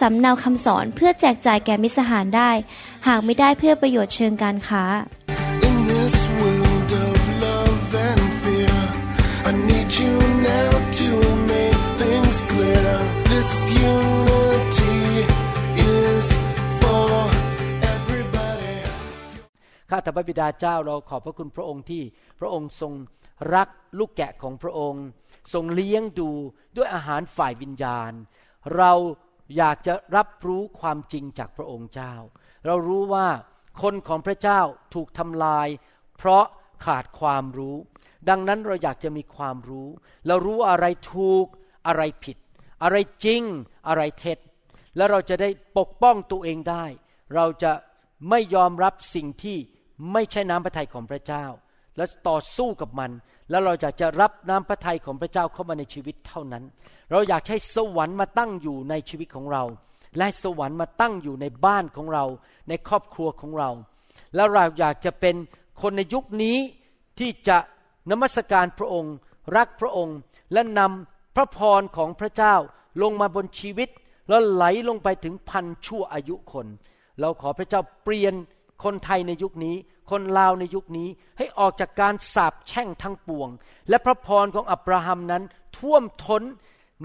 สำเนาคำสอนเพื่อแจกจ่ายแก่มิตรสหายได้ หากไม่ได้เพื่อประโยชน์เชิงการค้า In this world of love and fear, I need you now to make things clear. This unity is for everybody. ข้าแต่พระบิดาเจ้าเราขอบพระคุณพระองค์ที่พระองค์ทรงรักลูกแกะของพระองค์ ทรงเลี้ยงดูด้วยอาหารฝ่ายวิญญาณ เรา อยากจะรับรู้ความจริงจากพระองค์เจ้า เรารู้ว่าคนของพระเจ้าถูกทำลาย เพราะขาดความรู้ ดังนั้นเราอยากจะมีความรู้ เรารู้อะไรถูกอะไรผิด อะไรจริงอะไรเท็จ แล้วเราจะได้ปกป้องตัวเองได้ เราจะไม่ยอมรับสิ่งที่ไม่ใช่น้ำพระทัยของพระเจ้า และต่อสู้กับมัน แล้วเราจะจะรับน้ำพระทัยของพระเจ้าเข้ามาในชีวิตเท่านั้น เราอยากให้สวรรค์มาตั้งอยู่ในชีวิตของเรา และสวรรค์มาตั้งอยู่ในบ้านของเรา ในครอบครัวของเรา แล้วเราอยากจะเป็นคนในยุคนี้ที่จะนมัสการพระองค์ รักพระองค์ และนำพระพรของพระเจ้าลงมาบนชีวิต แล้วไหลลงไปถึงพันชั่วอายุคน เราขอพระเจ้าเปลี่ยนคนไทยในยุคนี้ คนลาวในยุคนี้ให้ออกจากการสาปแช่งทั้งปวง และพระพรของอับราฮัมนั้นท่วมท้น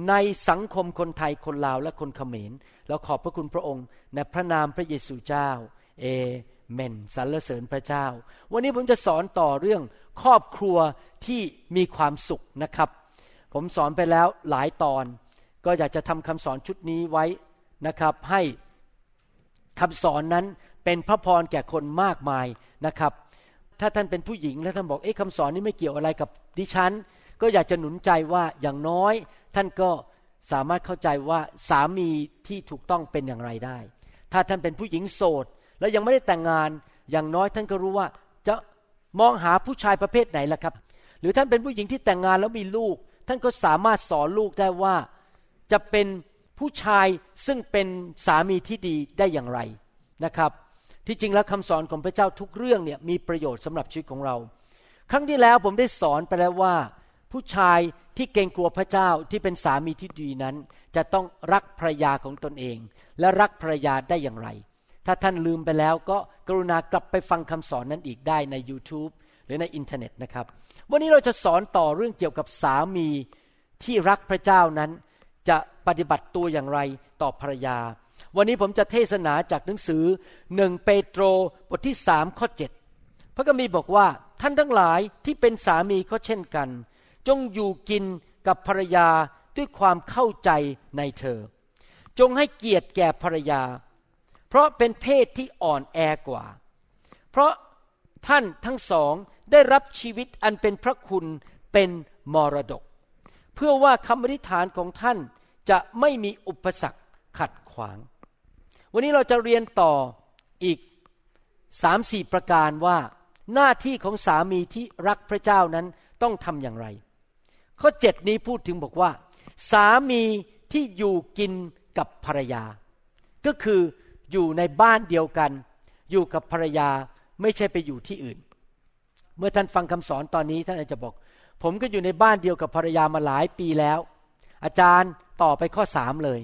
ในสังคมคนไทยคนลาวและคนเขมรเราขอบพระคุณพระองค์ในพระนามพระเยซูเจ้า เอเมนสรรเสริญพระเจ้า วันนี้ผมจะสอนต่อเรื่องครอบครัวที่มีความสุขนะครับ ผมสอนไปแล้วหลายตอน ก็อยากจะทำคำสอนชุดนี้ไว้นะครับ ให้คำสอนนั้นเป็นพระพรแก่คนมากมายนะครับ ถ้าท่านเป็นผู้หญิงแล้วท่านบอกเอ๊ะคำสอนนี้ไม่เกี่ยวอะไรกับดิฉัน ก็อยากจะหนุนใจว่าอย่างน้อย ท่านก็สามารถเข้าใจว่าสามีที่ถูกต้องเป็นอย่างไรได้ ถ้าท่านเป็นผู้หญิงโสด แล้วยังไม่ได้แต่งงาน อย่างน้อยท่านก็รู้ว่าจะมองหาผู้ชายประเภทไหนล่ะครับ หรือท่านเป็นผู้หญิงที่แต่งงานแล้วมีลูก ท่านก็สามารถสอนลูกได้ว่าจะเป็นผู้ชายซึ่งเป็นสามีที่ดีได้อย่างไรนะครับ ที่จริงแล้วคำสอนของพระเจ้าทุกเรื่องเนี่ยมีประโยชน์สำหรับชีวิตของเรา ครั้งที่แล้วผมได้สอนไปแล้วว่า ผู้ชายที่เกรงกลัวพระเจ้าที่เป็นสามีที่ดีนั้น จะต้องรักภรรยาของตนเอง และรักภรรยาได้อย่างไร ถ้าท่านลืมไปแล้วก็กรุณากลับไปฟังคำสอนนั้นอีกได้ใน YouTube หรือในอินเทอร์เน็ตนะครับ วันนี้เราจะสอนต่อเรื่องเกี่ยวกับสามีที่รักพระเจ้านั้น จะปฏิบัติตัวอย่างไรต่อภรรยา วันนี้ผมจะเทศนาจากหนังสือหนึ่งเปโตรบทที่สามข้อเจ็ดพระคัมภีร์บอกว่าท่านทั้งหลายที่เป็นสามีก็เช่นกัน จงอยู่กินกับภรรยาด้วยความเข้าใจในเธอ จงให้เกียรติแก่ภรรยา เพราะเป็นเพศที่อ่อนแอกว่า เพราะท่านทั้งสองได้รับชีวิตอันเป็นพระคุณเป็นมรดก เพื่อว่าคำอธิษฐานของท่านจะไม่มีอุปสรรคขัดขวาง วันนี้เราจะเรียนต่ออีกสามสี่ประการว่า หน้าที่ของสามีที่รักพระเจ้านั้นต้องทำอย่างไร ข้อเจ็ดนี้พูดถึงบอกว่า สามีที่อยู่กินกับภรรยา ก็คืออยู่ในบ้านเดียวกัน อยู่กับภรรยาไม่ใช่ไปอยู่ที่อื่น เมื่อท่านฟังคำสอนตอนนี้ท่านอาจจะบอก ผมก็อยู่ในบ้านเดียวกับภรรยามาหลายปีแล้ว อาจารย์ต่อไปข้อสามเลย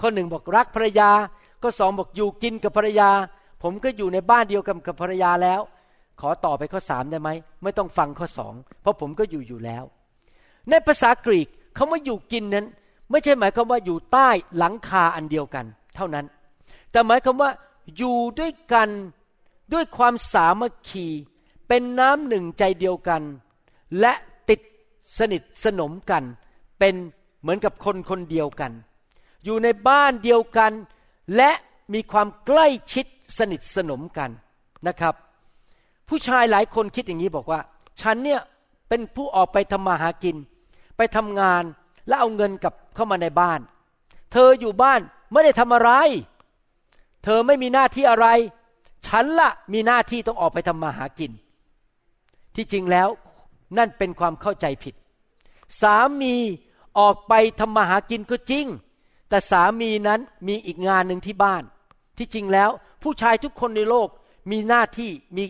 ข้อหนึ่งบอกรักภรรยา ข้อสองบอกอยู่กินกับภรรยา ผมก็อยู่ในบ้านเดียวกับกับภรรยาแล้ว ขอต่อไปข้อสามได้ไหมไม่ต้องฟังข้อสองเพราะผมก็อยู่อยู่แล้ว ในภาษากรีกคาว่าอยู่กินนั้น ไม่ใช่หมายความว่าอยู่ใต้หลังคาอันเดียวกัน เท่านั้น แต่หมายความว่าอยู่ด้วยกันด้วยความสามัคคี เป็นน้ำหนึ่งใจเดียวกัน และติดสนิทสนมกัน เป็นเหมือนกับคนคนเดียวกัน อยู่ในบ้านเดียวกัน และมีความใกล้ชิดสนิทสนมกันนะครับ ผู้ชายหลายคนคิดอย่างนี้บอกว่า ฉันเนี่ยเป็นผู้ออกไปทำมาหากิน ไปทำงานแล้วเอาเงินกลับเข้ามาในบ้าน เธออยู่บ้านไม่ได้ทำอะไร เธอไม่มีหน้าที่อะไรฉฉันละมีหน้าที่ต้องออกไปทำมาหากิน ที่จริงแล้วนั่นเป็นความเข้าใจผิด สามีออกไปทำมาหากินก็จริง แต่สามีนั้นมีอีกงานหนึ่งที่บ้าน ที่จริงแล้วผู้ชายทุกคนในโลกมีหน้าที่มี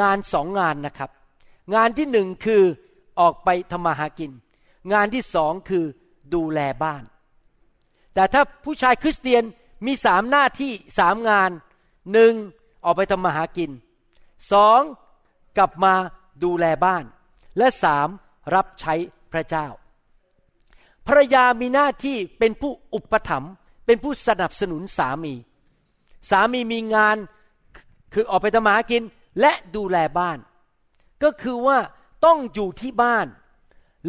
งานสองงานนะครับ งานที่หนึ่งคือออกไปทำมาหากิน งานที่สองคือดูแลบ้าน แต่ถ้าผู้ชายคริสเตียนมีสามหน้าที่สามงานหนึ่งออกไปทำมาหากินสองกลับมาดูแลบ้าน และสามรับใช้พระเจ้า ภรรยามีหน้าที่เป็นผู้อุปถัมภ์เป็นผู้สนับสนุนสามี สามีมีงานคือออกไปทำมาหากินและดูแลบ้าน ก็คือว่าต้องอยู่ที่บ้าน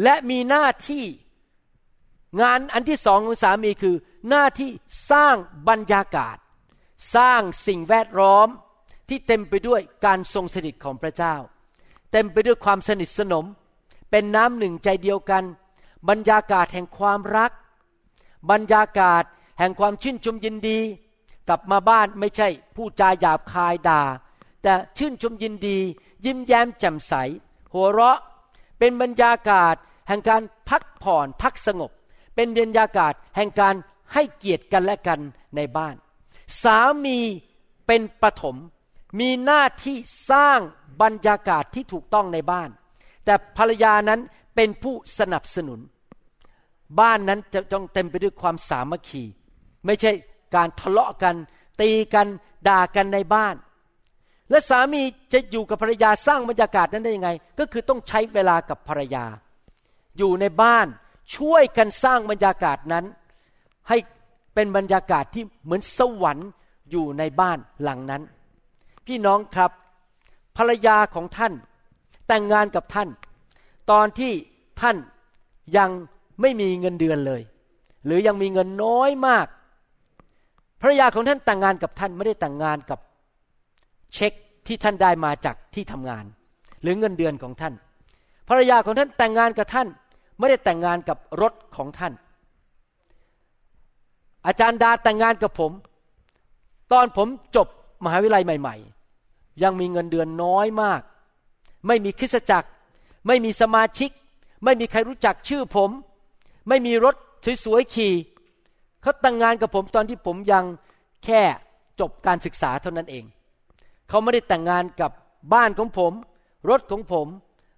และมีหน้าที่งานอันที่สองของสามีคือ หน้าที่สร้างบรรยากาศ สร้างสิ่งแวดล้อมที่เต็มไปด้วยการทรงสถิตของพระเจ้า เต็มไปด้วยความสนิทสนม เป็นน้ำหนึ่งใจเดียวกัน บรรยากาศแห่งความรัก บรรยากาศแห่งความชื่นชมยินดี กลับมาบ้านไม่ใช่ผู้จาหยาบคายด่า แต่ชื่นชมยินดี ยิ้มแย้มแจ่มใส หัวเราะ เป็นบรรยากาศ แห่งการพักผ่อนพักสงบ เป็นบรรยากาศแห่งการให้เกียรติกันและกันในบ้าน สามีเป็นปฐมมีหน้าที่สร้างบรรยากาศที่ถูกต้องในบ้าน แต่ภรรยานั้นเป็นผู้สนับสนุน บ้านนั้นจะต้องเต็มไปด้วยความสามัคคี ไม่ใช่การทะเลาะกัน ตีกันด่ากันในบ้าน และสามีจะอยู่กับภรรยาสร้างบรรยากาศนั้นได้ยังไง ก็คือต้องใช้เวลากับภรรยา อยู่ในบ้านช่วยกันสร้างบรรยากาศนั้น ให้เป็นบรรยากาศที่เหมือนสวรรค์อยู่ในบ้านหลังนั้น พี่น้องครับ ภรรยาของท่าน แต่งงานกับท่าน ตอนที่ท่านยังไม่มีเงินเดือนเลย หรือยังมีเงินน้อยมากภรรยาของท่านแต่งงานกับท่านไม่ได้แต่งงานกับ เช็คที่ท่านได้มาจากที่ทำงาน หรือเงินเดือนของท่าน ภรรยาของท่านแต่งงานกับท่าน ไม่ได้แต่งงานกับรถของท่าน อาจารย์ดาแต่งงานกับผม ตอนผมจบมหาวิทยาลัยใหม่ ๆ ยังมีเงินเดือนน้อยมาก ไม่มีคริสจักร ไม่มีสมาชิก ไม่มีใครรู้จักชื่อผม ไม่มีรถสวยๆขี่เขาแต่งงานกับผมตอนที่ผมยังแค่จบการศึกษาเท่านั้นเอง เขาไม่ได้แต่งงานกับบ้านของผม รถของผม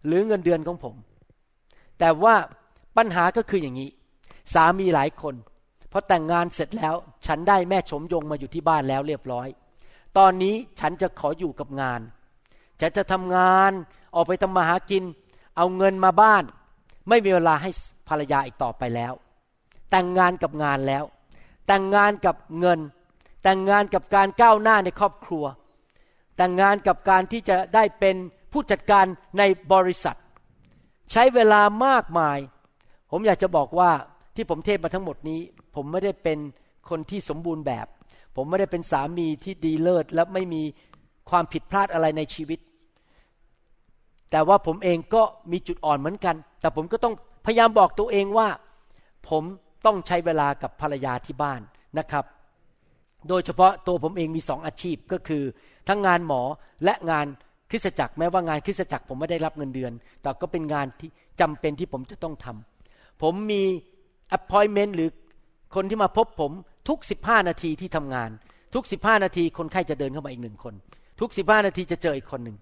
หรือเงินเดือนของผม แต่ว่าปัญหาก็คืออย่างนี้ สามีหลายคนพอแต่งงานเสร็จแล้ว ฉันได้แม่ชมยงมาอยู่ที่บ้านแล้วเรียบร้อย ตอนนี้ฉันจะขออยู่กับงาน ฉันจะทำงานออกไปทำมาหากิน เอาเงินมาบ้าน ไม่มีเวลาให้ภรรยาอีกต่อไปแล้ว แต่งงานกับงานแล้ว แต่งงานกับเงิน แต่งงานกับการก้าวหน้าในครอบครัว แต่งงานกับการที่จะได้เป็นผู้จัดการในบริษัท ใช้เวลามากมาย ผมอยากจะบอกว่าที่ผมเทศมาทั้งหมดนี้ ผมไม่ได้เป็นคนที่สมบูรณ์แบบ ผมไม่ได้เป็นสามีที่ดีเลิศและไม่มีความผิดพลาดอะไรในชีวิต แต่ว่าผมเองก็มีจุดอ่อนเหมือนกัน แต่ผมก็ต้องพยายามบอกตัวเองว่า ผมต้องใช้เวลากับภรรยาที่บ้านนะครับ โดยเฉพาะตัวผมเองมีสองอาชีพก็คือ ทั้งงานหมอและงานคริสตจักรแม้ว่างานคริสตจักรผมไม่ได้รับเงินเดือน แต่ก็เป็นงานที่จำเป็นที่ผมจะต้องทำผมมี appointment หรือคนที่มาพบผมทุก 15 นาทีที่ทำงาน ทุก 15 นาทีคนไข้จะเดินเข้ามาอีกหนึ่งคน ทุก 15 นาทีจะเจออีกคนหนึ่ง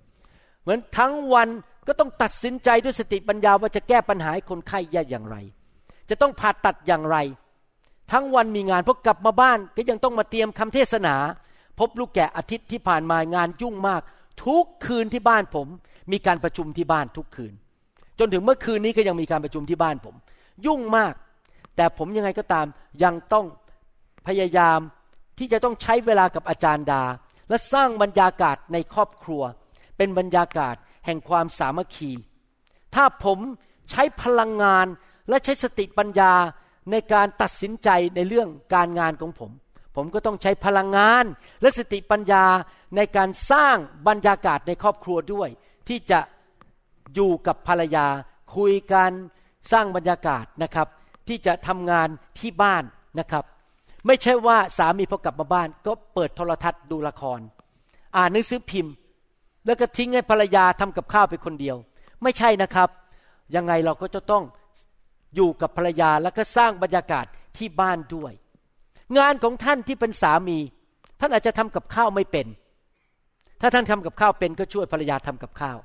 เหมือนทั้งวันก็ต้องตัดสินใจด้วยสติปัญญาว่าจะแก้ปัญหาให้คนไข้ยอย่างไร จะต้องผ่าตัดอย่างไร ทั้งวันมีงานพอกลับมาบ้านก็ยังต้องมาเตรียมคำเทศนา พบลูกแกะอาทิตย์ที่ผ่านมางานยุ่งมาก ทุกคืนที่บ้านผม มีการประชุมที่บ้านทุกคืน จนถึงเมื่อคืนนี้ก็ยังมีการประชุมที่บ้านผม ยุ่งมาก แต่ผมยังไงก็ตามยังต้องพยายามที่จะต้องใช้เวลากับอาจารย์ดา และสร้างบรรยากาศในครอบครัว เป็นบรรยากาศแห่งความสามัคคี ถ้าผมใช้พลังงานและใช้สติปัญญา ในการตัดสินใจในเรื่องการงานของผม ผมก็ต้องใช้พลังงานและสติปัญญาในการสร้างบรรยากาศในครอบครัวด้วย ที่จะอยู่กับภรรยา คุยกันสร้างบรรยากาศนะครับ ที่จะทำงานที่บ้านนะครับ ไม่ใช่ว่าสามีพอกลับมาบ้าน ก็เปิดโทรทัศน์ดูละคร อ่านหนังสือพิมพ์ แล้วก็ทิ้งให้ภรรยาทำกับข้าวไปคนเดียว ไม่ใช่นะครับ ยังไงเราก็จะต้อง อยู่กับภรรยาแล้วก็สร้างบรรยากาศที่บ้านด้วย งานของท่านที่เป็นสามี ท่านอาจจะทำกับข้าวไม่เป็น ถ้าท่านทำกับข้าวเป็นก็ช่วยภรรยาทำกับข้าว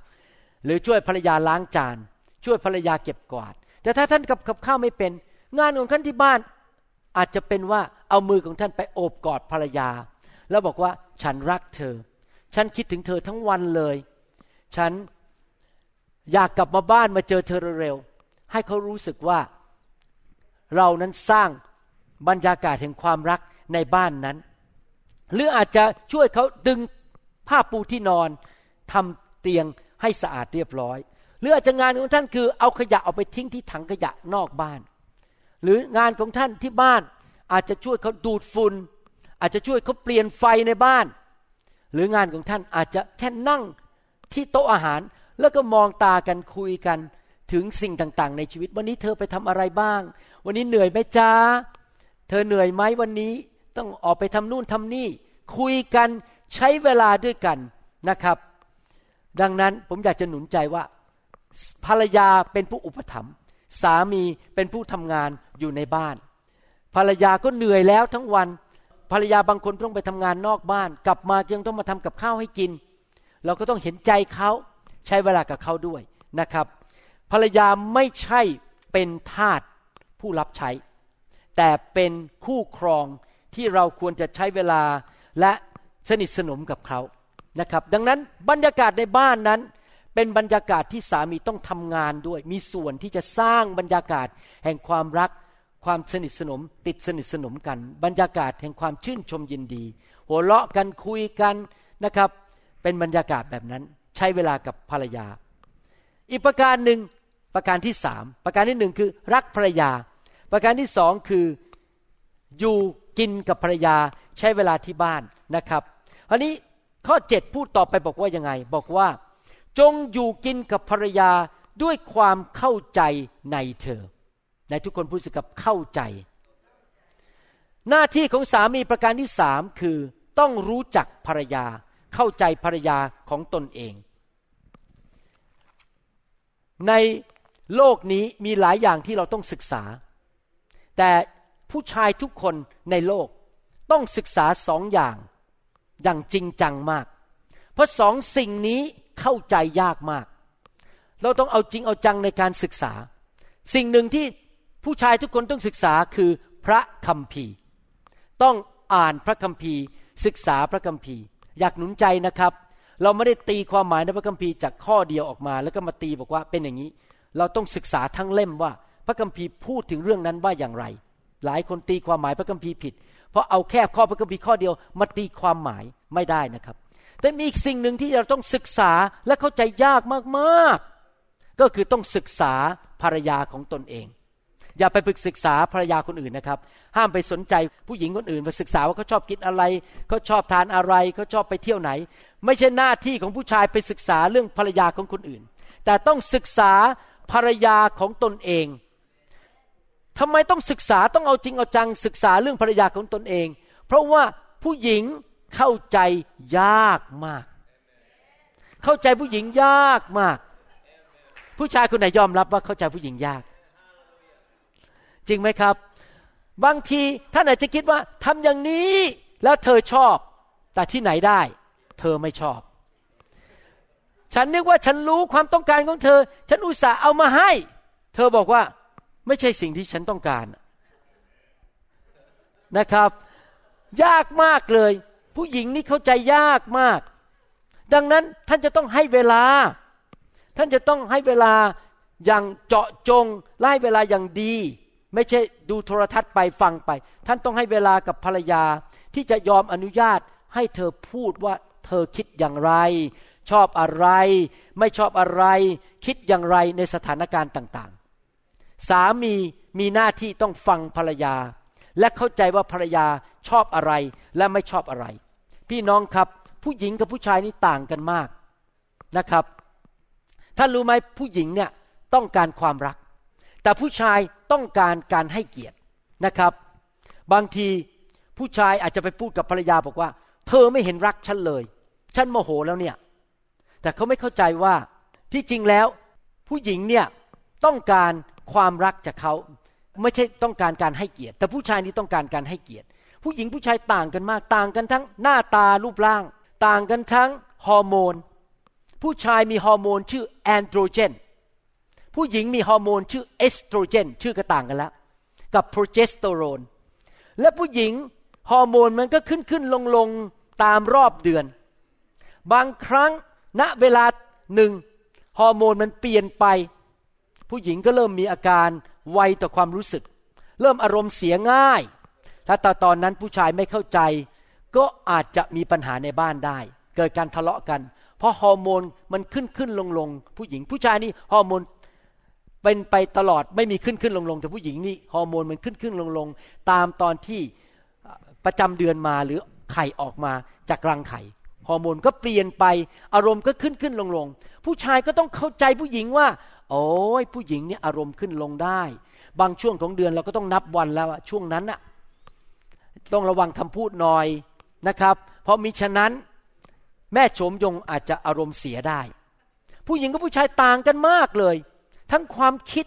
หรือช่วยภรรยาล้างจาน ช่วยภรรยาเก็บกวาด แต่ถ้าท่านกับกับข้าวไม่เป็น งานของท่านที่บ้านอาจจะเป็นว่าเอามือของท่านไปโอบกอดภรรยา แล้วบอกว่าฉันรักเธอ ฉันคิดถึงเธอทั้งวันเลย ฉันอยากกลับมาบ้านมาเจอเธอเร็วๆ ให้เขารู้สึกว่าเรานั้นสร้างบรรยากาศแห่งความรักในบ้านนั้น หรืออาจจะช่วยเขาดึงผ้าปูที่นอนทำเตียงให้สะอาดเรียบร้อย หรืออาจจะงานของท่านคือเอาขยะเอาไปทิ้งที่ถังขยะนอกบ้าน หรืองานของท่านที่บ้านอาจจะช่วยเขาดูดฝุ่นอาจจะช่วยเขาเปลี่ยนไฟในบ้าน หรืองานของท่านอาจจะแค่นั่งที่โต๊ะอาหาร แล้วก็มองตากันคุยกัน ถึงสิ่งต่างๆ ในชีวิต วันนี้เธอไปทำอะไรบ้าง วันนี้เหนื่อยไหมจ้าเธอเหนื่อยไหมวันนี้ต้องออกไปทำนู่นทำนี่ คุยกันใช้เวลาด้วยกันนะครับ ดังนั้นผมอยากจะหนุนใจว่า ภรรยาเป็นผู้อุปถัมภ์สามีเป็นผู้ทำงานอยู่ในบ้าน ภรรยาก็เหนื่อยแล้วทั้งวัน ภรรยาบางคนต้องไปทำงานนอกบ้าน กลับมายังต้องมาทำกับข้าวให้กิน เราก็ต้องเห็นใจเขาใช้เวลากับเขาด้วยนะครับ ภรรยาไม่ใช่เป็นทาสผู้รับใช้ แต่เป็นคู่ครองที่เราควรจะใช้เวลาและสนิทสนมกับเขานะครับ ดังนั้นบรรยากาศในบ้านนั้น เป็นบรรยากาศที่สามีต้องทำงานด้วย มีส่วนที่จะสร้างบรรยากาศแห่งความรัก ความสนิทสนม ติดสนิทสนมกัน บรรยากาศแห่งความชื่นชมยินดี หัวเราะกันคุยกันนะครับ เป็นบรรยากาศแบบนั้น ใช้เวลากับภรรยา อีกประการหนึ่ง ประการที่สามประการที่หนึ่งคือรักภรรยา ประการที่สองคืออยู่กินกับภรรยาใช้เวลาที่บ้านนะครับอันนี้ข้อเจ็ดพูดต่อไปบอกว่ายังไง บอกว่า จงอยู่กินกับภรรยาด้วยความเข้าใจในเธอในทุกคนพูดสิกับเข้าใจ หน้าที่ของสามีประการที่สามคือต้องรู้จักภรรยา เข้าใจภรรยาของตนเอง ใน โลกนี้มีหลายอย่างที่เราต้องศึกษา แต่ผู้ชายทุกคนในโลกต้องศึกษาสองอย่างอย่างจริงจังมาก เพราะสองสิ่งนี้เข้าใจยากมาก เราต้องเอาจริงเอาจังในการศึกษา สิ่งหนึ่งที่ผู้ชายทุกคนต้องศึกษาคือพระคัมภีร์ ต้องอ่านพระคัมภีร์ ศึกษาพระคัมภีร์ อยากหนุนใจนะครับ เราไม่ได้ตีความหมายในพระคัมภีร์จากข้อเดียวออกมา แล้วก็มาตีบอกว่าเป็นอย่างนี้ เราต้องศึกษาทั้งเล่มว่า พระคัมภีร์พูดถึงเรื่องนั้นว่าอย่างไร หลายคนตีความหมายพระคัมภีร์ผิด เพราะเอาแค่ข้อพระคัมภีร์ข้อเดียวมาตีความหมายไม่ได้นะครับ แต่มีอีกสิ่งหนึ่งที่เราต้องศึกษาและเข้าใจยากมากๆ ก็คือต้องศึกษาภรรยาของตนเอง อย่าไปปรึกศึกษาภรรยาคนอื่นนะครับ ห้ามไปสนใจผู้หญิงคนอื่นมาศึกษาว่าเขาชอบกินอะไรเขาชอบทานอะไรเขาชอบไปเที่ยวไหน ไม่ใช่หน้าที่ของผู้ชายไปศึกษาเรื่องภรรยาของคนอื่น แต่ต้องศึกษา ภรรยาของตนเองทำไมต้องศึกษาต้องเอาจริงเอาจังศึกษาเรื่องภรรยาของตนเอง เพราะว่าผู้หญิงเข้าใจยากมาก เข้าใจผู้หญิงยากมาก ผู้ชายคนไหนยอมรับว่าเข้าใจผู้หญิงยาก จริงไหมครับ บางทีท่านอาจจะคิดว่าทำอย่างนี้แล้วเธอชอบ แต่ที่ไหนได้ เธอไม่ชอบ ฉันนึกว่าฉันรู้ความต้องการของเธอ ฉันอุตส่าห์เอามาให้ เธอบอกว่าไม่ใช่สิ่งที่ฉันต้องการนะครับ ยากมากเลย ผู้หญิงนี่เข้าใจยากมาก ดังนั้นท่านจะต้องให้เวลา ท่านจะต้องให้เวลาอย่างเจาะจงและให้เวลาอย่างดี ไม่ใช่ดูโทรทัศน์ไปฟังไป ท่านต้องให้เวลากับภรรยาที่จะยอมอนุญาตให้เธอพูดว่าเธอคิดอย่างไร ชอบอะไร ไม่ชอบอะไร คิดอย่างไรในสถานการณ์ต่างๆ สามีมีหน้าที่ต้องฟังภรรยา และเข้าใจว่าภรรยาชอบอะไรและไม่ชอบอะไร พี่น้องครับ ผู้หญิงกับผู้ชายนี่ต่างกันมากนะครับท่านรู้ไหมผู้หญิงเนี่ยต้องการความรัก แต่ผู้ชายต้องการการให้เกียรตินะครับ บางทีผู้ชายอาจจะไปพูดกับภรรยาบอกว่า เธอไม่เห็นรักฉันเลย ฉันโมโหแล้วเนี่ย แต่เขาไม่เข้าใจว่าที่จริงแล้ว ผู้หญิงเนี่ยต้องการความรักจากเขาไม่ใช่ต้องการการให้เกียรติ แต่ผู้ชายนี่ต้องการการให้เกียรติ ผู้หญิงผู้ชายต่างกันมากต่างกันทั้งหน้าตารูปร่าง ต่างกันทั้งฮอร์โมน ผู้ชายมีฮอร์โมนชื่อแอนโดรเจน ผู้หญิงมีฮอร์โมนชื่อเอสโตรเจน ชื่อก็ต่างกันแล้ว กับโปรเจสเตอโรน และผู้หญิงฮอร์โมนมันก็ขึ้นขึ้นลงลงตามรอบเดือน บางครั้ง ณเวลาหนึ่งฮอร์โมนมันเปลี่ยนไป ผู้หญิงก็เริ่มมีอาการไวต่อความรู้สึก เริ่มอารมณ์เสียง่าย ถ้าตตอนนั้นผู้ชายไม่เข้าใจ ก็อาจจะมีปัญหาในบ้านได้ เกิดการทะเลาะกัน เพราะฮอร์โมนมันขึ้นขึ้นลงลงผู้หญิงผู้ชายนี่ฮอร์โมนเป็นไปตลอดไม่มีขึ้นขึ้นลงลงแต่ผู้หญิงนี่ฮอร์โมนมันขึ้นขึ้นลงลงตามตอนที่ประจำเดือนมาหรือไข่ออกมาจากรังไข่ อร์โมนก็เปลี่ยนไปอารมณ์ก็ขึ้นขึ้นลงลงผู้ชายก็ต้องเข้าใจผู้หญิงว่า โอ้ยผู้หญิงเนี่ยอารมณ์ขึ้นลงได้ บางช่วงของเดือนเราก็ต้องนับวันแล้วช่วงนั้นน่ะต้องระวังคำพูดหน่อยนะครับ เพราะมิฉะนั้นแม่โฉมยงอาจจะอารมณ์เสียได้ ผู้หญิงกับผู้ชายต่างกันมากเลย ทั้งความคิด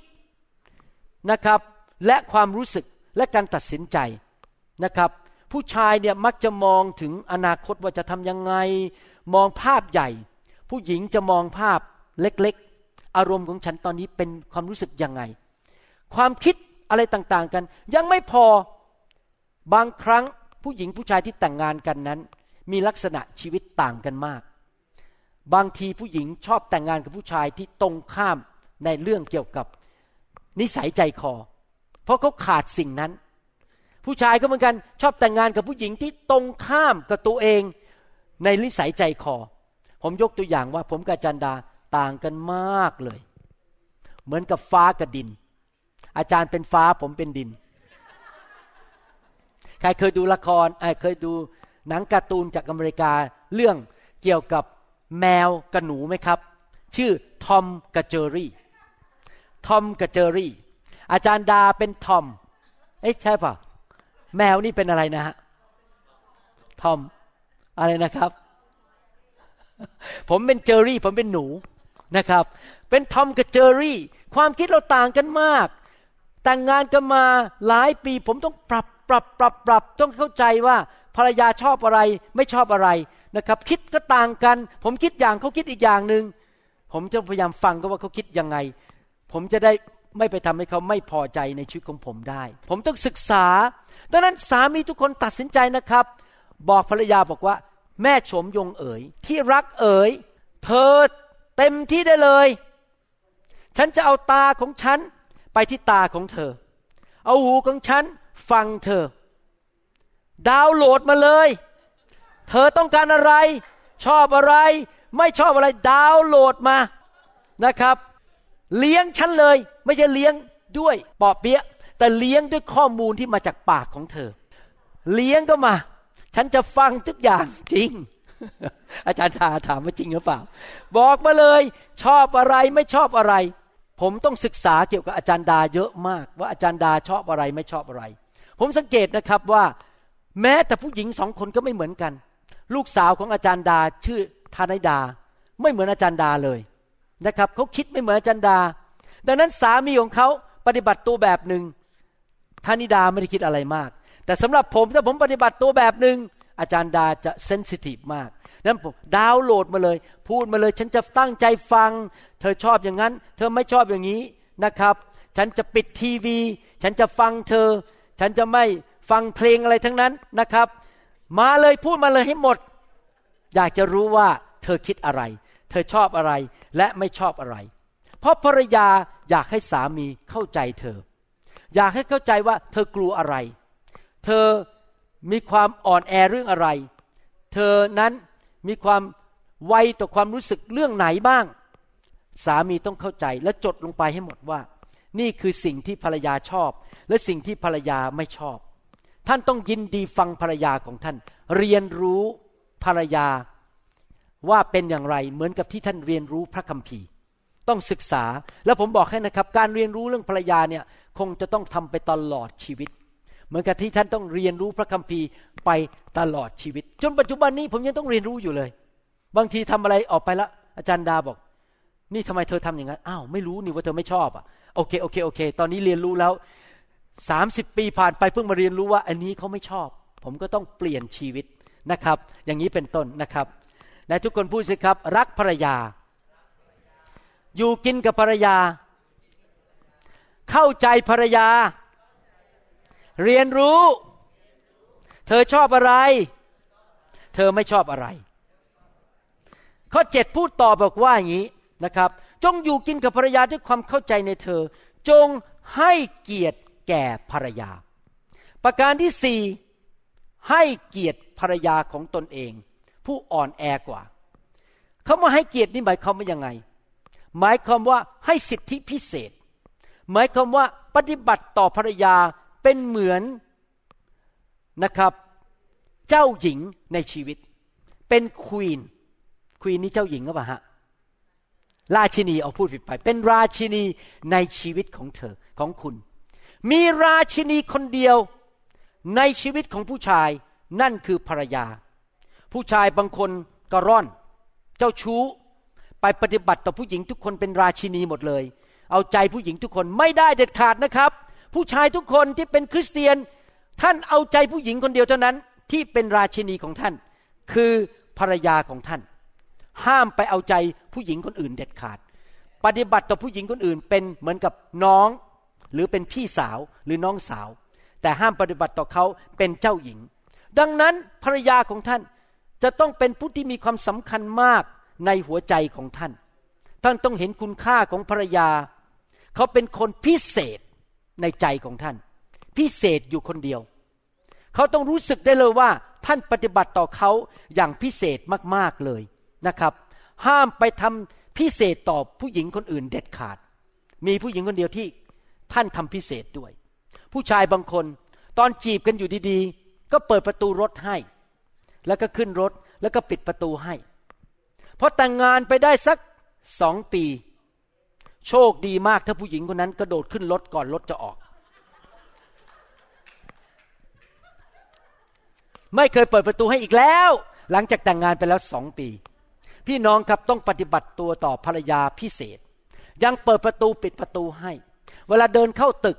นะครับและความรู้สึกและการตัดสินใจนะครับ ผู้ชายเนี่ยมักจะมองถึงอนาคตว่าจะทำยังไง มองภาพใหญ่ ผู้หญิงจะมองภาพเล็กๆ อารมณ์ของฉันตอนนี้เป็นความรู้สึกยังไง ความคิดอะไรต่างๆกัน ยังไม่พอบางครั้งผู้หญิงผู้ชายที่แต่งงานกันนั้น มีลักษณะชีวิตต่างกันมาก บางทีผู้หญิงชอบแต่งงานกับผู้ชายที่ตรงข้ามในเรื่องเกี่ยวกับนิสัยใจคอ เพราะเขาขาดสิ่งนั้น ผู้ชายก็เหมือนกันชอบแต่งงานกับผู้หญิงที่ตรงข้ามกับตัวเองในนิสัยใจคอ ผมยกตัวอย่างว่า ผมกับจันดาต่างกันมากเลย เหมือนกับฟ้ากับดิน อาจารย์เป็นฟ้าผมเป็นดิน ใครเคยดูละครเคยดูหนังการ์ตูนจากอเมริกาเรื่องเกี่ยวกับแมวกับหนูไหมครับ ชื่อทอมกับเจอรี่ทอมกับเจอรี่ อาจารย์ดาเป็นทอมเอ๊ะใช่ป่ะ แมวนี่เป็นอะไรนะฮะทอมอะไรนะครับ ผมเป็นเจอรี่ ผมเป็นหนูนะครับ เป็นทอมกับเจอรี่ ความคิดเราต่างกันมาก แต่งงานกันมาหลายปี ผมต้องปรับปรับปรับปรับต้องเข้าใจว่าภรรยาชอบอะไรไม่ชอบอะไรนะครับ คิดก็ต่างกัน ผมคิดอย่างเขาคิดอีกอย่างหนึ่งผมจะพยายามฟังก็ว่าเขาคิดยังไง ผมจะได้ไม่ไปทำให้เขาไม่พอใจในชีวิตของผมได้ ผมต้องศึกษา ดังนั้นสามีทุกคนตัดสินใจนะครับ บอกภรรยาบอกว่า แม่โฉมยงเอ๋ย ที่รักเอ๋ย เธอเต็มที่ได้เลย ฉันจะเอาตาของฉันไปที่ตาของเธอ เอาหูของฉันฟังเธอ ดาวโหลดมาเลย เธอต้องการอะไร ชอบอะไร ไม่ชอบอะไรดาวโหลดมานะครับ เลี้ยงฉันเลย ไม่ใช่เลี้ยงด้วยปอบเปี๊ยะ แต่เลี้ยงด้วยข้อมูลที่มาจากปากของเธอ เลี้ยงก็มา ฉันจะฟังทุกอย่างจริง อาจารย์ทาถามว่าจริงหรือเปล่า บอกมาเลย ชอบอะไรไม่ชอบอะไร ผมต้องศึกษาเกี่ยวกับอาจารย์ดาเยอะมาก ว่าอาจารย์ดาชอบอะไรไม่ชอบอะไร ผมสังเกตนะครับว่า แม้แต่ผู้หญิงสองคนก็ไม่เหมือนกัน ลูกสาวของอาจารย์ดาชื่อธานดา ไม่เหมือนอาจารย์ดาเลยนะครับเขาคิดไม่เหมือนอาจันดา ดังนั้นสามีของเขาปฏิบัติตัวแบบหนึ่ง ท่านิดาไม่ได้คิดอะไรมาก แต่สำหรับผมถ้าผมปฏิบัติตัวแบบหนึ่งอาจารย์ดาจะเซนซิทีฟมากนั้นผมดาวน์โหลดมาเลย พูดมาเลย ฉันจะตั้งใจฟัง เธอชอบอย่างนั้น เธอไม่ชอบอย่างนี้นะครับ ฉันจะปิดทีวี ฉันจะฟังเธอ ฉันจะไม่ฟังเพลงอะไรทั้งนั้นนะครับ มาเลยพูดมาเลยให้หมด อยากจะรู้ว่าเธอคิดอะไร เธอชอบอะไรและไม่ชอบอะไร เพราะภรรยาอยากให้สามีเข้าใจเธอ อยากให้เข้าใจว่าเธอกลัวอะไร เธอมีความอ่อนแอเรื่องอะไร เธอนั้นมีความไวต่อความรู้สึกเรื่องไหนบ้าง สามีต้องเข้าใจและจดลงไปให้หมดว่า นี่คือสิ่งที่ภรรยาชอบ และสิ่งที่ภรรยาไม่ชอบ ท่านต้องยินดีฟังภรรยาของท่าน เรียนรู้ภรรยาว่าเป็นอย่างไรเหมือนกับที่ท่านเรียนรู้พระคัมภีร์ ต้องศึกษา แล้วผมบอกให้นะครับ การเรียนรู้เรื่องภรรยาเนี่ยคงจะต้องทำไปตลอดชีวิต เหมือนกับที่ท่านต้องเรียนรู้พระคัมภีร์ไปตลอดชีวิต จนปัจจุบันนี้ผมยังต้องเรียนรู้อยู่เลย บางทีทำอะไรออกไปแล้วอาจารย์ดาบอก นี่ทำไมเธอทำอย่างนั้นอ้าวไม่รู้นี่ว่าเธอไม่ชอบอะโอเคโอเคโอเค ตอนนี้เรียนรู้แล้วสามสิบปีผ่านไปเพิ่งมาเรียนรู้ว่า อันนี้เขาไม่ชอบ ผมก็ต้องเปลี่ยนชีวิตนะครับ อย่างนี้เป็นต้นนะครับและทุกคนพูดสิครับ รักภรรยา อยู่กินกับภรรยา เข้าใจภรรยา เรียนรู้ เธอชอบอะไร เธอไม่ชอบอะไร ข้อเจ็ดพูดต่อบอกว่าอย่างนี้นะครับ จงอยู่กินกับภรรยาด้วยความเข้าใจในเธอ จงให้เกียรติแก่ภรรยา ประการที่สี่ให้เกียรติภรรยาของตนเอง ผู้อ่อนแอกว่าเขามาให้เกียรตินี่หมายความว่ายังไง หมายความว่าให้สิทธิพิเศษ หมายความว่าปฏิบัติต่อภรรยาเป็นเหมือนนะครับ เจ้าหญิงในชีวิต เป็นควีนควีนนี่เจ้าหญิงหรือเปล่าฮะราชินีเอาพูดผิดไป เป็นราชินีในชีวิตของเธอของคุณ มีราชินีคนเดียวในชีวิตของผู้ชายนั่นคือภรรยา ผู้ชายบางคนกระร่อน เจ้าชู้ ไปปฏิบัติต่อผู้หญิงทุกคนเป็นราชินีหมดเลย เอาใจผู้หญิงทุกคนไม่ได้เด็ดขาดนะครับ ผู้ชายทุกคนที่เป็นคริสเตียน ท่านเอาใจผู้หญิงคนเดียวเท่านั้นที่เป็นราชินีของท่าน คือภรรยาของท่าน ห้ามไปเอาใจผู้หญิงคนอื่นเด็ดขาด ปฏิบัติต่อผู้หญิงคนอื่น เป็นเหมือนกับน้องหรือเป็นพี่สาวหรือน้องสาว แต่ห้ามปฏิบัติต่อเขาเป็นเจ้าหญิง ดังนั้นภรรยาของท่านจะต้องเป็นผู้ที่มีความสำคัญมาก ในหัวใจของท่าน ท่านต้องเห็นคุณค่าของภรรยา เขาเป็นคนพิเศษในใจของท่าน พิเศษอยู่คนเดียว เขาต้องรู้สึกได้เลยว่า ท่านปฏิบัติต่อเขาอย่างพิเศษมากๆเลยนะครับ ห้ามไปทำพิเศษต่อผู้หญิงคนอื่นเด็ดขาด มีผู้หญิงคนเดียวที่ท่านทำพิเศษด้วย ผู้ชายบางคนตอนจีบกันอยู่ดีๆ ก็เปิดประตูรถให้ แล้วก็ขึ้นรถแล้วก็ปิดประตูให้ พอแต่งงานไปได้สักสองปี โชคดีมากถ้าผู้หญิงคนนั้นกระโดดขึ้นรถก่อนรถจะออก ไม่เคยเปิดประตูให้อีกแล้ว หลังจากแต่งงานไปแล้วสองปี พี่น้องครับต้องปฏิบัติตัวต่อภรรยาพิเศษ ยังเปิดประตูปิดประตูให้ เวลาเดินเข้าตึก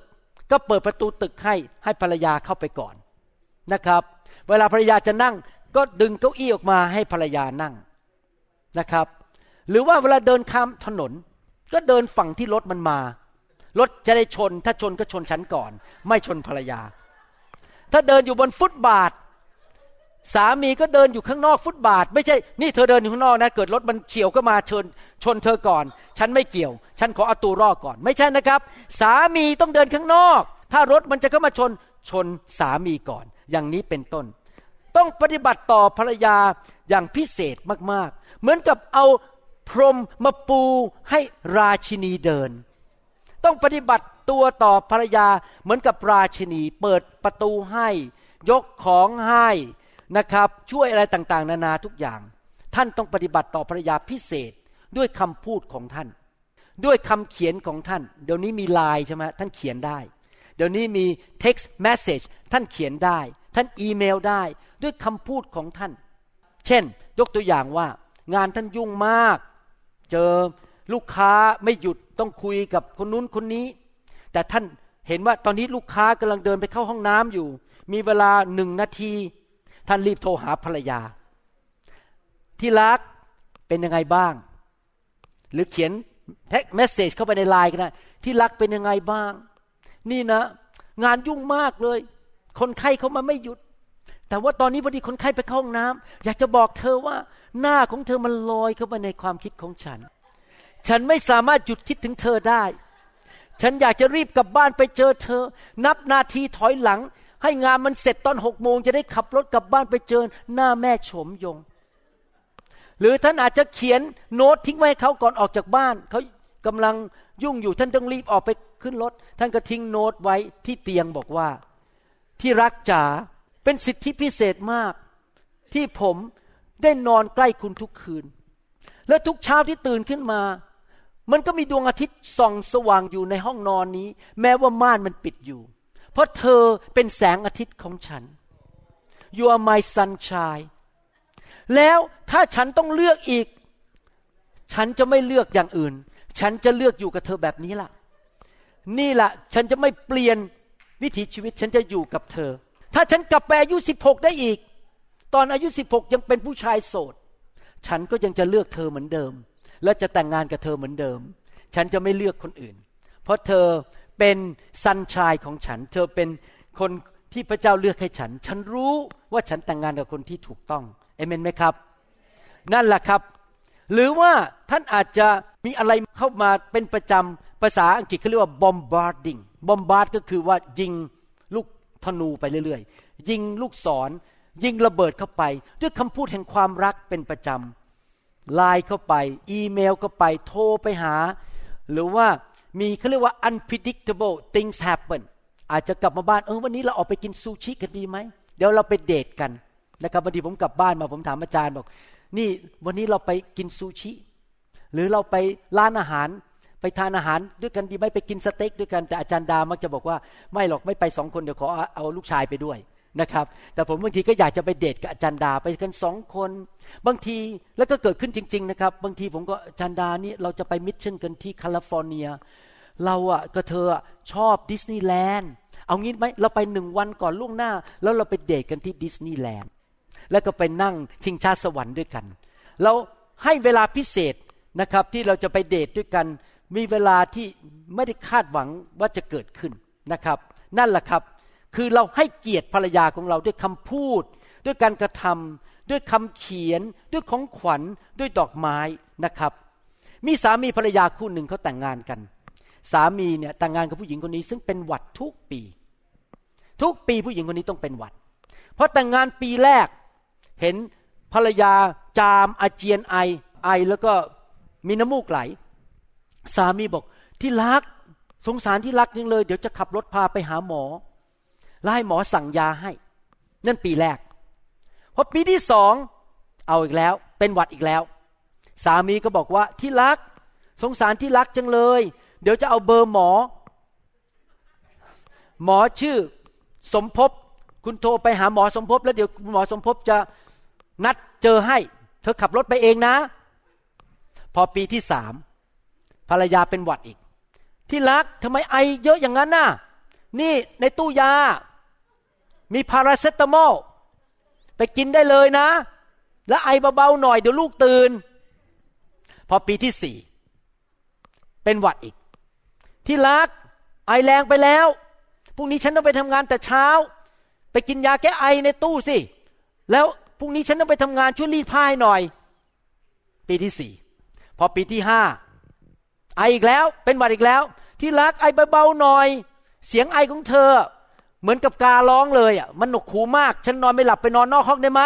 ก็เปิดประตูตึกให้ให้ภรรยาเข้าไปก่อนนะครับ เวลาภรรยาจะนั่งก็ดึงเก้าอี้ออกมาให้ภรรยานั่ง นะครับ หรือว่าเวลาเดินข้ามถนน ก็เดินฝั่งที่รถมันมา รถจะได้ชน ถ้าชนก็ชนฉันก่อน ไม่ชนภรรยา ถ้าเดินอยู่บนฟุตบาท สามีก็เดินอยู่ข้างนอกฟุตบาท ไม่ใช่ นี่เธอเดินอยู่ข้างนอกนะ เกิดรถมันเฉียวก็มาชนชนเธอก่อน ฉันไม่เกี่ยว ฉันขอเอาตัวรอดก่อน ไม่ใช่นะครับ สามีต้องเดินข้างนอก ถ้ารถมันจะเข้ามาชน ชนสามีก่อน อย่างนี้เป็นต้น ต้องปฏิบัติต่อภรรยาอย่างพิเศษมากๆ เหมือนกับเอาพรมมาปูให้ราชินีเดิน ต้องปฏิบัติตัวต่อภรรยาเหมือนกับราชินี เปิดประตูให้ ยกของให้นะครับ ช่วยอะไรต่างๆ นานาทุกอย่าง ท่านต้องปฏิบัติต่อภรรยาพิเศษด้วยคำพูดของท่าน ด้วยคำเขียนของท่าน เดี๋ยวนี้มีไลน์ใช่ไหมท่านเขียนได้ เดี๋ยวนี้มี text message ท่านเขียนได้ ท่านอีเมลได้ ด้วยคำพูดของท่าน เช่น ยกตัวอย่างว่า งานท่านยุ่งมาก เจอลูกค้าไม่หยุดต้องคุยกับคนนู้นคนนี้ แต่ท่านเห็นว่าตอนนี้ลูกค้ากำลังเดินไปเข้าห้องน้ำอยู่ มีเวลาหนึ่งนาที ท่านรีบโทรหาภรรยา ที่รักเป็นยังไงบ้าง หรือเขียน text message เข้าไปในไลน์ก็ได้ที่รักเป็นยังไงบ้าง นี่นะ งานยุ่งมากเลย คนไข้เขามาไม่หยุด แต่ว่าตอนนี้พอดีคนไข้ไปเข้าห้องน้ำอยากจะบอกเธอว่าหน้าของเธอมันลอยเข้ามาในความคิดของฉัน ฉันไม่สามารถหยุดคิดถึงเธอได้ ฉันอยากจะรีบกลับบ้านไปเจอเธอ นับนาทีถอยหลัง ให้งานมันเสร็จตอนหกโมงจะได้ขับรถกลับบ้านไปเจอหน้าแม่โฉมยง หรือท่านอาจจะเขียนโน้ตทิ้งไว้ให้เขาก่อนออกจากบ้านเขากำลังยุ่งอยู่ท่านต้องรีบออกไปขึ้นรถท่านก็ทิ้งโน้ตไว้ที่เตียงบอกว่า ที่รักจ๋า เป็นสิทธิพิเศษมาก ที่ผมได้นอนใกล้คุณทุกคืน และทุกเช้าที่ตื่นขึ้นมา มันก็มีดวงอาทิตย์ส่องสว่างอยู่ในห้องนอนนี้ แม้ว่าม่านมันปิดอยู่ เพราะเธอเป็นแสงอาทิตย์ของฉัน You are my sunshine แล้วถ้าฉันต้องเลือกอีก ฉันจะไม่เลือกอย่างอื่น ฉันจะเลือกอยู่กับเธอแบบนี้ล่ะ นี่แหละฉันจะไม่เปลี่ยนวิถีชีวิต ฉันจะอยู่กับเธอ ถ้าฉันกลับไปอายุสิบหกได้อีก ตอนอายุสิบหกยังเป็นผู้ชายโสด ฉันก็ยังจะเลือกเธอเหมือนเดิม และจะแต่งงานกับเธอเหมือนเดิม ฉันจะไม่เลือกคนอื่น เพราะเธอเป็นสันชายของฉัน เธอเป็นคนที่พระเจ้าเลือกให้ฉัน ฉันรู้ว่าฉันแต่งงานกับคนที่ถูกต้องเอเมนไหมครับ นั่นแหละครับ หรือว่าท่านอาจจะมีอะไรเข้ามาเป็นประจำภาษาอังกฤษเขาเรียกว่า bombarding bombard ก็คือว่ายิง ธนูไปเรื่อยๆ ยิงลูกศร ยิงระเบิดเข้าไป ด้วยคำพูดแห่งความรักเป็นประจำไลน์เข้าไป อีเมลเข้าไปโทรไปหา หรือว่ามีเขาเรียกว่า unpredictable things happen อาจจะกลับมาบ้านเออวันนี้เราออกไปกินซูชิกันดีไหมเดี๋ยวเราไปเดทกันนะครับบางทีผมกลับบ้านมาผมถามอาจารย์บอก นี่วันนี้เราไปกินซูชิ หรือเราไปร้านอาหาร ไปทานอาหารด้วยกันดีไหมไปกินสเต็กด้วยกันแต่อาจารย์ดามักจะบอกว่าไม่หรอกไม่ไปสองคนเดี๋ยวขอเอาลูกชายไปด้วยนะครับแต่ผมบางทีก็อยากจะไปเดทกับอาจารย์ดาไปกันสองคน บางทีแล้วก็เกิดขึ้นจริง ๆ นะครับ บางทีผมก็อาจารย์ดานี่เราจะไป mission กันที่แคลิฟอร์เนีย เราอะก็เธอชอบดิสนีย์แลนด์เอางี้ไหมเราไปหนึ่งวันก่อนล่วงหน้า แล้วเราไปเดทกันที่ดิสนีย์แลนด์แล้วก็ไปนั่งชิงช้าสวรรค์ด้วยกัน เราให้เวลาพิเศษนะครับที่เราจะไปเดทด้วยกัน มีเวลาที่ไม่ได้คาดหวังว่าจะเกิดขึ้นนะครับ นั่นแหละครับ คือเราให้เกียรติภรรยาของเราด้วยคำพูด ด้วยการกระทำด้วยคำเขียน ด้วยของขวัญด้วยดอกไม้นะครับ มีสามีภรรยาคู่หนึ่งเขาแต่งงานกัน สามีเนี่ยแต่งงานกับผู้หญิงคนนี้ ซึ่งเป็นหวัดทุกปี ทุกปีผู้หญิงคนนี้ต้องเป็นหวัดเพราะแต่งงานปีแรกเห็นภรรยาจามอาเจียนไอไอแล้วก็มีน้ำมูกไหล สามีบอกที่รักสงสารที่รักยังเลย เดี๋ยวจะขับรถพาไปหาหมอแล้วให้หมอสั่งยาให้ นั่นปีแรกพอปีที่สองเอาอีกแล้ว เป็นหวัดอีกแล้ว สามีก็บอกว่าที่รัก สงสารที่รักจังเลย เดี๋ยวจะเอาเบอร์หมอ หมอชื่อสมภพคุณโทรไปหาหมอสมภพแล้วเดี๋ยวหมอสมภพจะนัดเจอให้ เธอขับรถไปเองนะ พอปีที่สาม ภรรยาเป็นหวัดอีก ที่รักทำไมไอเยอะอย่างนั้นน่ะ นี่ในตู้ยา มีพาราเซตามอลไปกินได้เลยนะ แล้วไอเบาๆหน่อยเดี๋ยวลูกตื่น พอปีที่สี่เป็นหวัดอีก ที่รักไอแรงไปแล้วพรุ่งนี้ฉันต้องไปทำงานแต่เช้า ไปกินยาแก้ไอในตู้สิ แล้วพรุ่งนี้ฉันต้องไปทำงานช่วยรีดผ้าให้หน่อย ปีที่สี่พอปีที่ห้า ไออีกแล้วเป็นหวัดอีกแล้ว ที่รักไอเบาๆหน่อย เสียงไอของเธอ เหมือนกับการ้องเลยอะมันหนกหูมาก ฉันนอนไม่หลับไปนอนนอกห้องได้ไหม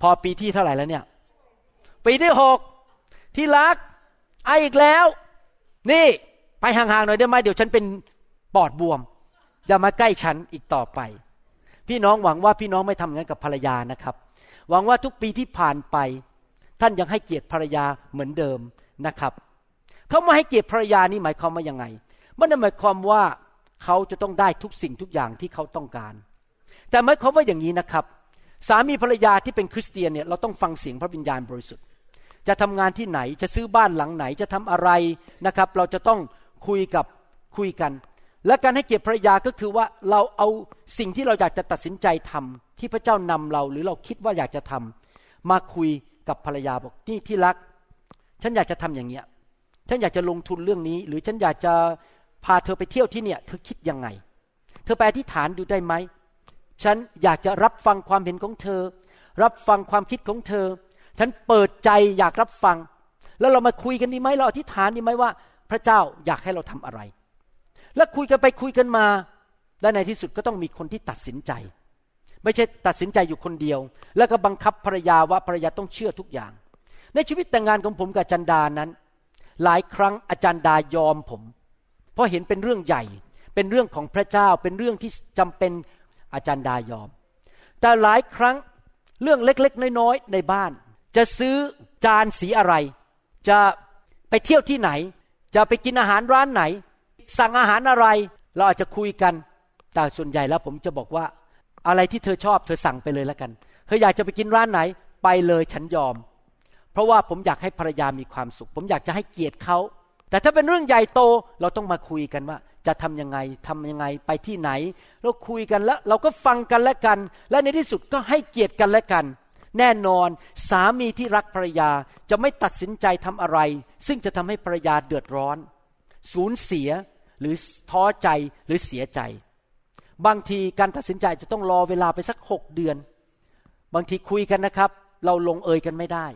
พอปีที่เท่าไหร่แล้วเนี่ย ปีที่หกที่รัก ไออีกแล้ว นี่ไปห่างๆหน่อยได้ไหมเดี๋ยวฉันเป็นปอดบวม อย่ามาใกล้ฉันอีกต่อไป พี่น้องหวังว่าพี่น้องไม่ทำงั้นกับภรรยานะครับ หวังว่าทุกปีที่ผ่านไป ท่านยังให้เกียรติภรรยาเหมือนเดิมนะครับ เขาไมาให้เกียรติภรรยานี่หมายความว่ายังไง มันหมายความว่าเขาจะต้องได้ทุกสิ่งทุกอย่างที่เขาต้องการ แต่หมายความว่าอย่างนี้นะครับ สามีภรรยาที่เป็นคริสเตียนเนี่ยเราต้องฟังเสียงพระวิญญาณบริสุทธิ์ จะทำงานที่ไหนจะซื้อบ้านหลังไหนจะทำอะไรนะครับ เราจะต้องคุยกับคุยกัน และการให้เกียรติภรรยาก็คือว่าเราเอาสิ่งที่เราอยากจะตัดสินใจทำที่พระเจ้านำเราหรือเราคิดว่าอยากจะทำมาคุยกับภรรยาบอกนี่ที่รัก ฉันอยากจะทำอย่างเงี้ย ฉันอยากจะลงทุนเรื่องนี้ หรือฉันอยากจะพาเธอไปเที่ยวที่เนี่ย เธอคิดยังไง เธอไปอธิษฐานดูได้ไหม ฉันอยากจะรับฟังความเห็นของเธอ รับฟังความคิดของเธอ ฉันเปิดใจอยากรับฟัง แล้วเรามาคุยกันดีไหมเราอธิษฐานดีไหมว่า พระเจ้าอยากให้เราทำอะไร แล้วคุยกันไปคุยกันมา และในที่สุดก็ต้องมีคนที่ตัดสินใจ ไม่ใช่ตัดสินใจอยู่คนเดียว แล้วก็บังคับภรรยาว่าภรรยาต้องเชื่อทุกอย่าง ในชีวิตแต่งงานของผมกับจันดานั้น หลายครั้งอาจารย์ดายอมผม เพราะเห็นเป็นเรื่องใหญ่ เป็นเรื่องของพระเจ้า เป็นเรื่องที่จำเป็นอาจารย์ดายอม แต่หลายครั้งเรื่องเล็กๆ น้อยๆ ในบ้าน จะซื้อจานสีอะไร จะไปเที่ยวที่ไหน จะไปกินอาหารร้านไหน สั่งอาหารอะไร เราอาจจะคุยกัน แต่ส่วนใหญ่แล้วผมจะบอกว่าอะไรที่เธอชอบเธอสั่งไปเลยแล้วกัน เธออยากจะไปกินร้านไหน ไปเลยฉันยอม เพราะว่าผมอยากให้ภรรยามีความสุข ผมอยากจะให้เกียรติเขา แต่ถ้าเป็นเรื่องใหญ่โตเราต้องมาคุยกันว่า จะทำยังไงทำยังไงไปที่ไหน เราคุยกันแล้ว เราก็ฟังกันและกัน และในที่สุดก็ให้เกียรติกันและกัน แน่นอนสามีที่รักภรรยาจะไม่ตัดสินใจทำอะไร ซึ่งจะทำให้ภรรยาเดือดร้อน สูญเสียหรือท้อใจหรือเสียใจ บางทีการตัดสินใจจะต้องรอเวลาไปสักหกเดือน บางทีคุยกันนะครับ เราลงเอยกันไม่ได้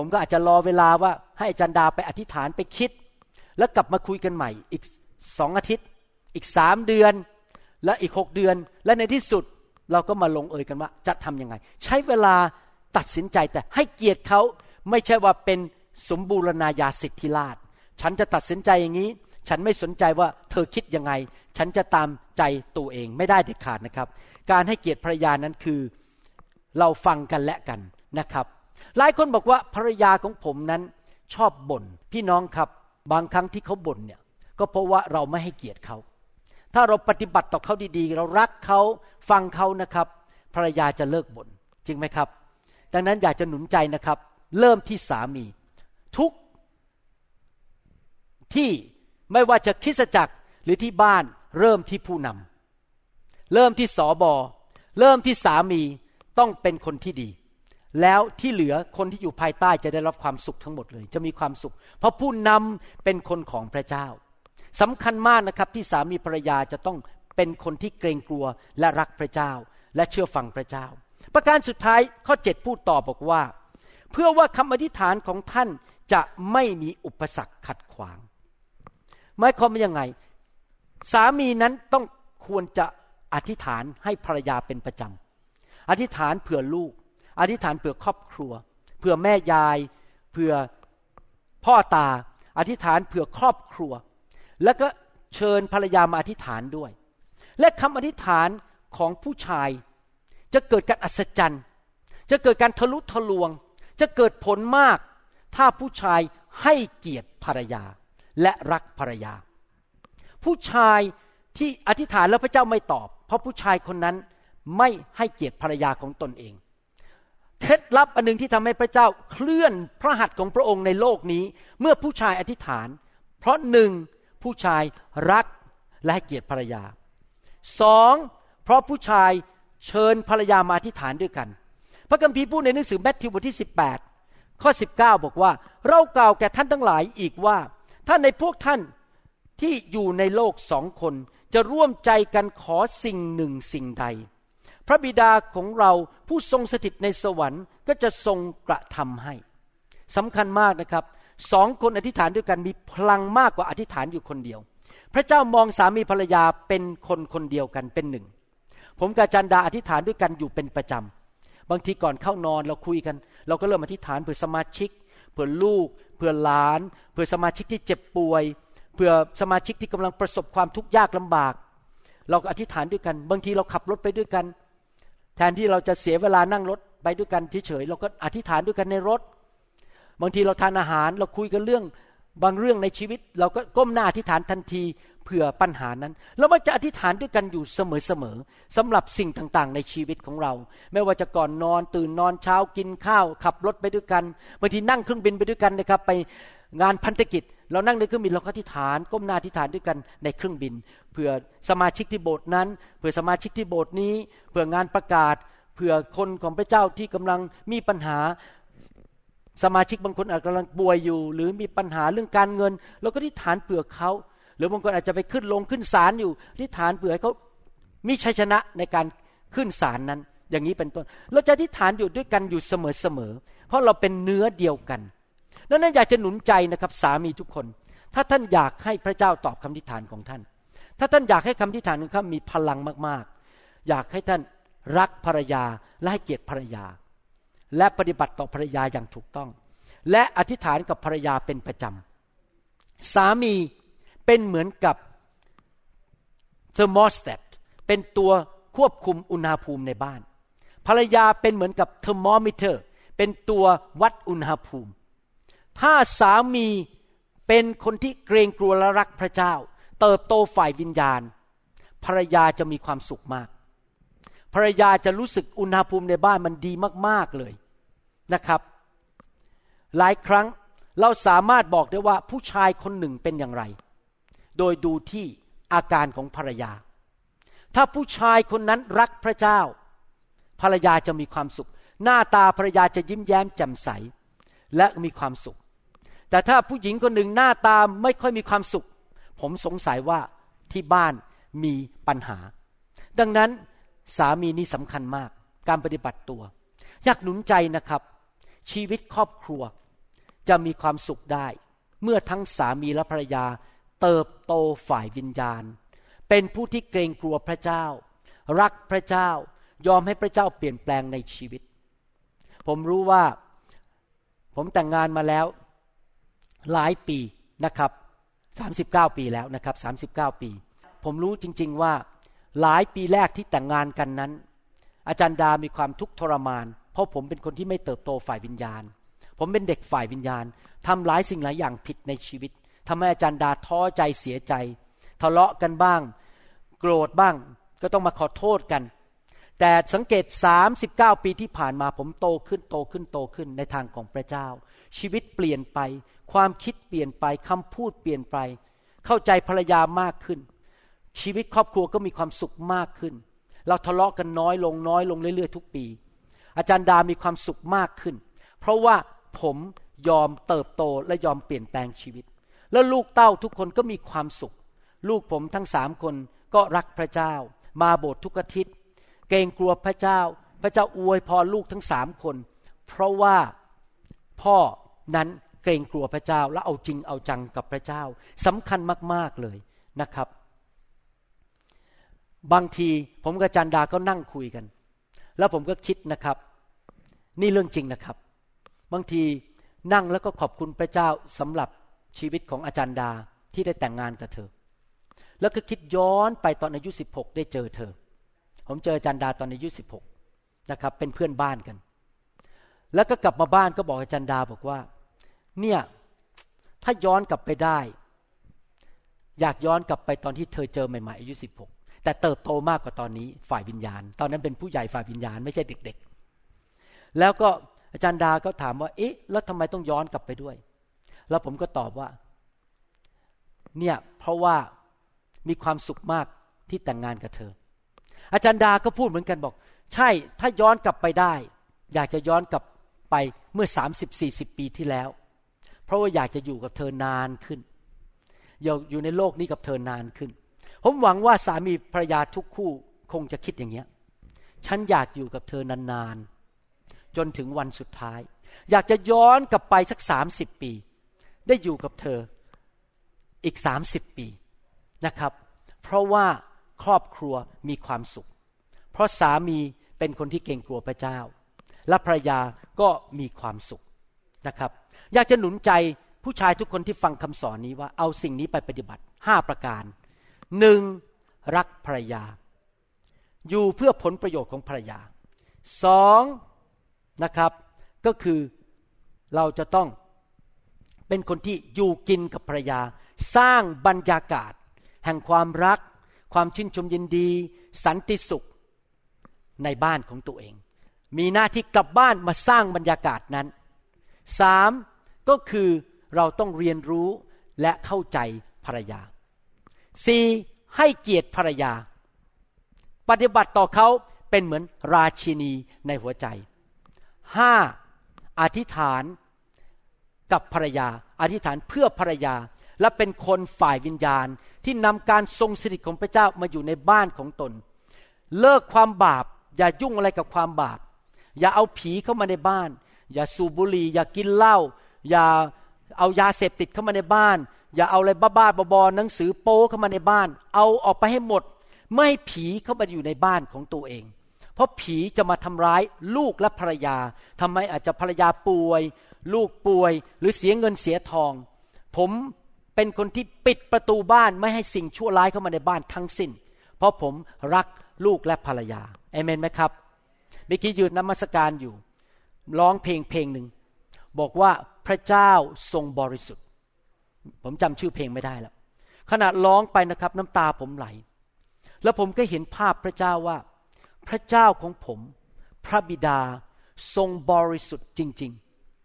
ผมก็อาจจะรอเวลาว่าให้อาจารย์ดาไปอธิษฐานไปคิด แล้วกลับมาคุยกันใหม่ อีกสองอาทิตย์ อีกสามเดือน และอีกหกเดือน และในที่สุดเราก็มาลงเอยกันว่าจะทํำยังไง ใช้เวลาตัดสินใจแต่ให้เกียรติเขาไม่ใช่ว่าเป็นสมบูรณาญาสิทธิราช ฉันจะตัดสินใจอย่างนี้ ฉันไม่สนใจว่าเธอคิดยังไง ฉันจะตามใจตัวเองไม่ได้เด็ดขาดนะครับ การให้เกียรติภรรยานั้นคือเราฟังกันและกันนะครับ หลายคนบอกว่าภรรยาของผมนั้นชอบบ่นพี่น้องครับบางครั้งที่เขาบ่นเนี่ยก็เพราะว่าเราไม่ให้เกียรติเขา ถ้าเราปฏิบัติต่อเขาดีๆ เรารักเขาฟังเขานะครับ ภรรยาจะเลิกบน่นจริงไหมครับ ดังนั้นอยากจะหนุนใจนะครับ เริ่มที่สามี ทุกที่ไม่ว่าจะคิดจักรหรือที่บ้านเริ่มที่ผู้นำเริ่มที่สอบอเริ่มที่สามีต้องเป็นคนที่ดี แล้วที่เหลือคนที่อยู่ภายใต้จะได้รับความสุขทั้งหมดเลย จะมีความสุข เพราะผู้นำเป็นคนของพระเจ้าสำคัญมากนะครับที่สามีภรรยาจะต้องเป็นคนที่เกรงกลัวและรักพระเจ้า และเชื่อฟังพระเจ้า ประการสุดท้ายข้อ7พูดต่อบอกว่า เพื่อว่าคำอธิษฐานของท่านจะไม่มีอุปสรรคขัดขวางหมายความว่ายังไง สามีนั้นต้องควรจะอธิษฐานให้ภรรยาเป็นประจำอธิษฐานเผื่อลูก อธิษฐานเผื่อครอบครัว เผื่อแม่ยาย เผื่อพ่อตา อธิษฐานเผื่อครอบครัว แล้วก็เชิญภรรยามาอธิษฐานด้วย และคำอธิษฐานของผู้ชาย จะเกิดการอัศจรรย์ จะเกิดการทะลุทะลวง จะเกิดผลมาก ถ้าผู้ชายให้เกียรติภรรยาและรักภรรยา ผู้ชายที่อธิษฐานแล้วพระเจ้าไม่ตอบ เพราะผู้ชายคนนั้นไม่ให้เกียรติภรรยาของตนเอง เคล็ดลับอันหนึ่งที่ทำให้พระเจ้าเคลื่อนพระหัตถ์ของพระองค์ในโลกนี้ เมื่อผู้ชายอธิษฐาน เพราะหนึ่งผู้ชายรักและให้เกียรติภรรยาสองเพราะผู้ชายเชิญภรรยามาอธิษฐานด้วยกัน พระคัมภีร์พูดในหนังสือแมทธิวบทที่ 18 ข้อ 19 บอกว่า เรากล่าวแก่ท่านทั้งหลายอีกว่าถ้านในพวกท่านที่อยู่ในโลกสองคนจะร่วมใจกันขอสิ่งหนึ่งสิ่งใด พระบิดาของเราผู้ทรงสถิตในสวรรค์ก็จะทรงกระทำให้สำคัญมากนะครับสองคนอธิษฐานด้วยกันมีพลังมากกว่าอธิษฐานอยู่คนเดียว พระเจ้ามองสามีภรรยาเป็นคนคนเดียวกันเป็นหนึ่ง ผมกับจันดาอธิษฐานด้วยกันอยู่เป็นประจำบางทีก่อนเข้านอนเราคุยกัน เราก็เริ่มอธิษฐานเผื่อสมาชิก เผื่อลูกเพื่อหลานเพื่อสมาชิกที่เจ็บป่วยเพื่อสมาชิกที่กำลังประสบความทุกข์ยากลำบาก เราก็อธิษฐานด้วยกัน บางทีเราขับรถไปด้วยกัน แทนที่เราจะเสียเวลานั่งรถไปด้วยกันเฉยๆเราก็อธิษฐานด้วยกันในรถ บางทีเราทานอาหารเราคุยกันเรื่องบางเรื่องในชีวิต เราก็ก้มหน้าอธิษฐานทันทีเผื่อปัญหานั้นเราก็จะอธิษฐานด้วยกันอยู่เสมอๆสำหรับสิ่งต่างๆ ในชีวิตของเรา ไม่ว่าจะก่อนนอนตื่นนอนเช้ากินข้าว ขับรถไปด้วยกันบางทีนั่งเครื่องบินไปด้วยกันนะครับไป งานพันธกิจ เรานั่งในเครื่องบินเราก็อธิษฐาน ก้มหน้าอธิษฐานด้วยกันในเครื่องบินเผื่อสมาชิกที่โบสถ์นั้นเผื่อสมาชิกที่โบสถ์นี้เผื่องานประกาศเผื่อคนของพระเจ้าที่กำลังมีปัญหาสมาชิกบางคนอาจกำลังป่วยอยู่ หรือมีปัญหาเรื่องการเงินเราก็ที่ฐานเผื่อเขาหรือบางคนอาจจะไปขึ้นลงขึ้นศาลอยู่ที่ฐานเผื่อให้เขามีชัยชนะในการขึ้นศาลนั้น อย่างนี้เป็นต้น เราจะที่ฐานอยู่ด้วยกันอยู่เสมอๆเพราะเราเป็นเนื้อเดียวกัน ดังนั้นอยากจะหนุนใจนะครับสามีทุกคน ถ้าท่านอยากให้พระเจ้าตอบคำทิฏฐานของท่าน ถ้าท่านอยากให้คำทิฏฐานของท่านมีพลังมากๆ อยากให้ท่านรักภรรยาและให้เกียรติภรรยา และปฏิบัติต่อภรรยาอย่างถูกต้อง และอธิษฐานกับภรรยาเป็นประจำสามีเป็นเหมือนกับ thermostat เป็นตัวควบคุมอุณหภูมิในบ้าน ภรรยาเป็นเหมือนกับเทอร์โมมิเตอร์ เป็นตัววัดอุณหภูมิ ถ้าสามีเป็นคนที่เกรงกลัวและรักพระเจ้า เติบโตฝ่ายวิญญาณ ภรรยาจะมีความสุขมาก ภรรยาจะรู้สึกอุณหภูมิในบ้านมันดีมากๆเลยนะครับ หลายครั้งเราสามารถบอกได้ว่าผู้ชายคนหนึ่งเป็นอย่างไร โดยดูที่อาการของภรรยา ถ้าผู้ชายคนนั้นรักพระเจ้า ภรรยาจะมีความสุข หน้าตาภรรยาจะยิ้มแย้มแจ่มใส และมีความสุข แต่ถ้าผู้หญิงคนหนึ่งหน้าตาไม่ค่อยมีความสุข ผมสงสัยว่าที่บ้านมีปัญหา ดังนั้นสามีนี่สำคัญมาก การปฏิบัติตัว อยากหนุนใจนะครับ ชีวิตครอบครัว จะมีความสุขได้ เมื่อทั้งสามีและภรรยา เติบโตฝ่ายวิญญาณ เป็นผู้ที่เกรงกลัวพระเจ้า รักพระเจ้ายอมให้พระเจ้าเปลี่ยนแปลงในชีวิต ผมรู้ว่า ผมแต่งงานมาแล้ว หลายปีนะครับ 39 ปีแล้วนะครับ 39 ปี ผมรู้จริง ๆว่าหลายปีแรกที่แต่งงานกันนั้น อาจารย์ดามีความทุกข์ทรมาน เพราะผมเป็นคนที่ไม่เติบโตฝ่ายวิญญาณ ผมเป็นเด็กฝ่ายวิญญาณทำหลายสิ่งหลายอย่างผิดในชีวิตทำให้อาจารย์ดาท้อใจเสียใจ ทะเลาะกันบ้าง โกรธบ้างก็ต้องมาขอโทษกัน แต่สังเกต 39 ปีที่ผ่านมาผมโตขึ้นโตขึ้นโตขึ้นในทางของพระเจ้า ชีวิตเปลี่ยนไป ความคิดเปลี่ยนไปคำพูดเปลี่ยนไป เข้าใจภรรยามากขึ้น ชีวิตครอบครัวก็มีความสุขมากขึ้น เราทะเลาะกันน้อยลงน้อยลงเรื่อยๆทุกปี อาจารย์ดามีความสุขมากขึ้น เพราะว่าผมยอมเติบโตและยอมเปลี่ยนแปลงชีวิต แล้วลูกเต้าทุกคนก็มีความสุข ลูกผมทั้งสามคนก็รักพระเจ้า มาโบสถ์ทุกอาทิตย์ เกรงกลัวพระเจ้า พระเจ้าอวยพรลูกทั้งสามคน เพราะว่าพ่อนั้น กรงกลัวพระเจ้า และเอาจริงเอาจังกับพระเจ้าสำคัญมาก ๆ เลยนะครับ บางทีผมกับจันดาก็นั่งคุยกัน แล้วผมก็คิดนะครับ นี่เรื่องจริงนะครับ บางทีนั่งแล้วก็ขอบคุณพระเจ้าสำหรับชีวิตของอาจารย์ดาที่ได้แต่งงานกับเธอ แล้วก็คิดย้อนไปตอนอายุ 16 ได้เจอเธอ ผมเจออาจารย์ดาตอนอายุ 16 นะครับ เป็นเพื่อนบ้านกัน แล้วก็กลับมาบ้านก็บอกอาจารย์ดาบอกว่า เนี่ยถ้าย้อนกลับไปได้ อยากย้อนกลับไปตอนที่เธอเจอใหม่ๆอายุ16แต่เติบโตมากกว่าตอนนี้ฝ่ายวิญญาณ ตอนนั้นเป็นผู้ใหญ่ฝ่ายวิญญาณไม่ใช่เด็กๆ แล้วก็อาจารย์ดาก็ถามว่าเอ๊ะแล้วทำไมต้องย้อนกลับไปด้วย แล้วผมก็ตอบว่า เนี่ยเพราะว่ามีความสุขมากที่แต่งงานกับเธอ อาจารย์ดาก็พูดเหมือนกันบอก ใช่ถ้าย้อนกลับไปได้ อยากจะย้อนกลับไปเมื่อสามสิบสี่สิบปีที่แล้ว เพราะว่าอยากจะอยู่กับเธอนานขึ้นอยู่ในโลกนี้กับเธอนานขึ้น ผมหวังว่าสามีภรรยาทุกคู่คงจะคิดอย่างเนี้ย ฉันอยากอยู่กับเธอนานๆ จนถึงวันสุดท้าย อยากจะย้อนกลับไปสักสามสิบปี ได้อยู่กับเธออีกสามสิบปีนะครับ เพราะว่าครอบครัวมีความสุข เพราะสามีเป็นคนที่เก่งกลัวพระเจ้า และภรรยาก็มีความสุขนะครับ อยากจะหนุนใจผู้ชายทุกคนที่ฟังคำสอนนี้ว่าเอาสิ่งนี้ไปปฏิบัติห้าประการหนึ่งรักภรรยา อยู่เพื่อผลประโยชน์ของภรรยาสองนะครับ ก็คือเราจะต้องเป็นคนที่อยู่กินกับภรรยา สร้างบรรยากาศ แห่งความรัก ความชื่นชมยินดี สันติสุขในบ้านของตัวเอง มีหน้าที่กลับบ้านมาสร้างบรรยากาศนั้น สามก็คือเราต้องเรียนรู้และเข้าใจภรรยาสี่ให้เกียรติภรรยา ปฏิบัติต่อเขาเป็นเหมือนราชินีในหัวใจห้าอธิษฐานกับภรรยา อธิษฐานเพื่อภรรยาและเป็นคนฝ่ายวิญญาณที่นำการทรงสถิตของพระเจ้ามาอยู่ในบ้านของตน เลิกความบาป อย่ายุ่งอะไรกับความบาป อย่าเอาผีเข้ามาในบ้าน อย่าสูบบุหรี่อย่ากินเหล้าอย่าเอายาเสพติดเข้ามาในบ้าน อย่าเอาอะไรบ้าๆบอๆหนังสือโป้เข้ามาในบ้าน เอาออกไปให้หมด ไม่ให้ผีเข้ามาอยู่ในบ้านของตัวเอง เพราะผีจะมาทำร้ายลูกและภรรยาทำไมอาจจะภรรยาป่วย ลูกป่วย หรือเสียเงินเสียทอง ผมเป็นคนที่ปิดประตูบ้านไม่ให้สิ่งชั่วร้ายเข้ามาในบ้านทั้งสิ้น เพราะผมรักลูกและภรรยาเอเมนไหมครับเมื่อกี้ยืนนมัสการอยู่ ร้องเพลงเพลงหนึ่ง บอกว่าพระเจ้าทรงบริสุทธิ์ ผมจำชื่อเพลงไม่ได้แล้วขณะร้องไปนะครับ น้ำตาผมไหล แล้วผมก็เห็นภาพพระเจ้าว่า พระเจ้าของผม พระบิดาทรงบริสุทธิ์จริง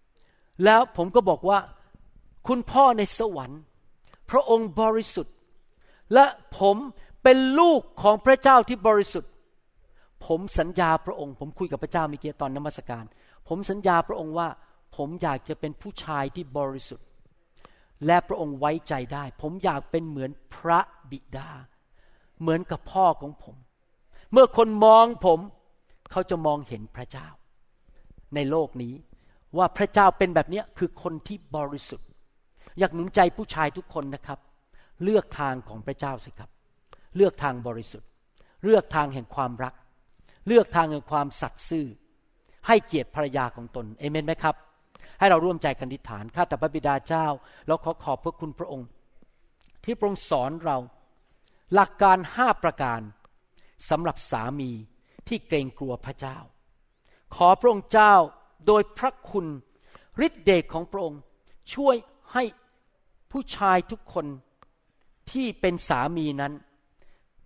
ๆ แล้วผมก็บอกว่าคุณพ่อในสวรรค์ พระองค์บริสุทธิ์ และผมเป็นลูกของพระเจ้าที่บริสุทธิ์ ผมสัญญาพระองค์ ผมคุยกับพระเจ้าเมื่อกี้ตอนนมัสการ ผมสัญญาพระองค์ว่า ผมอยากจะเป็นผู้ชายที่บริสุทธิ์ และพระองค์ไว้ใจได้ ผมอยากเป็นเหมือนพระบิดา เหมือนกับพ่อของผม เมื่อคนมองผม เขาจะมองเห็นพระเจ้า ในโลกนี้ว่าพระเจ้าเป็นแบบนี้คือคนที่บริสุทธิ์ อยากหนุนใจผู้ชายทุกคนนะครับ เลือกทางของพระเจ้าสิครับ เลือกทางบริสุทธิ์ เลือกทางแห่งความรัก เลือกทางแห่งความสัตย์ซื่อ ให้เกียรติภรรยาของตนเอเมนไหมครับ ให้เราร่วมใจกันทิฏฐานข้าแต่พระบิดาเจ้า เราขอขอบพระคุณพระองค์ ที่พระองค์สอนเรา หลักการห้าประการสำหรับสามีที่เกรงกลัวพระเจ้า ขอพระองค์เจ้าโดยพระคุณฤทธิเดชของพระองค์ ช่วยให้ผู้ชายทุกคนที่เป็นสามีนั้น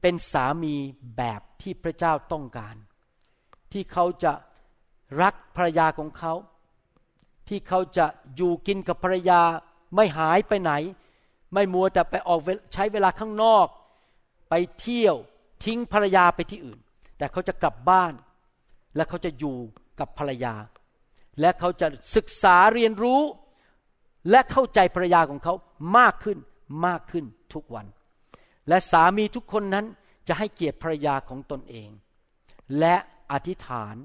เป็นสามีแบบที่พระเจ้าต้องการ ที่เขาจะ รักภรรยาของเขา ที่เขาจะอยู่กินกับภรรยาไม่หายไปไหน ไม่มัวแต่ไปออกใช้เวลาข้างนอก ไปเที่ยวทิ้งภรรยาไปที่อื่น แต่เขาจะกลับบ้าน และเขาจะอยู่กับภรรยา และเขาจะศึกษาเรียนรู้ และเข้าใจภรรยาของเขามากขึ้นมากขึ้นทุกวัน และสามีทุกคนนั้นจะให้เกียรติภรรยาของตนเอง และอธิษฐาน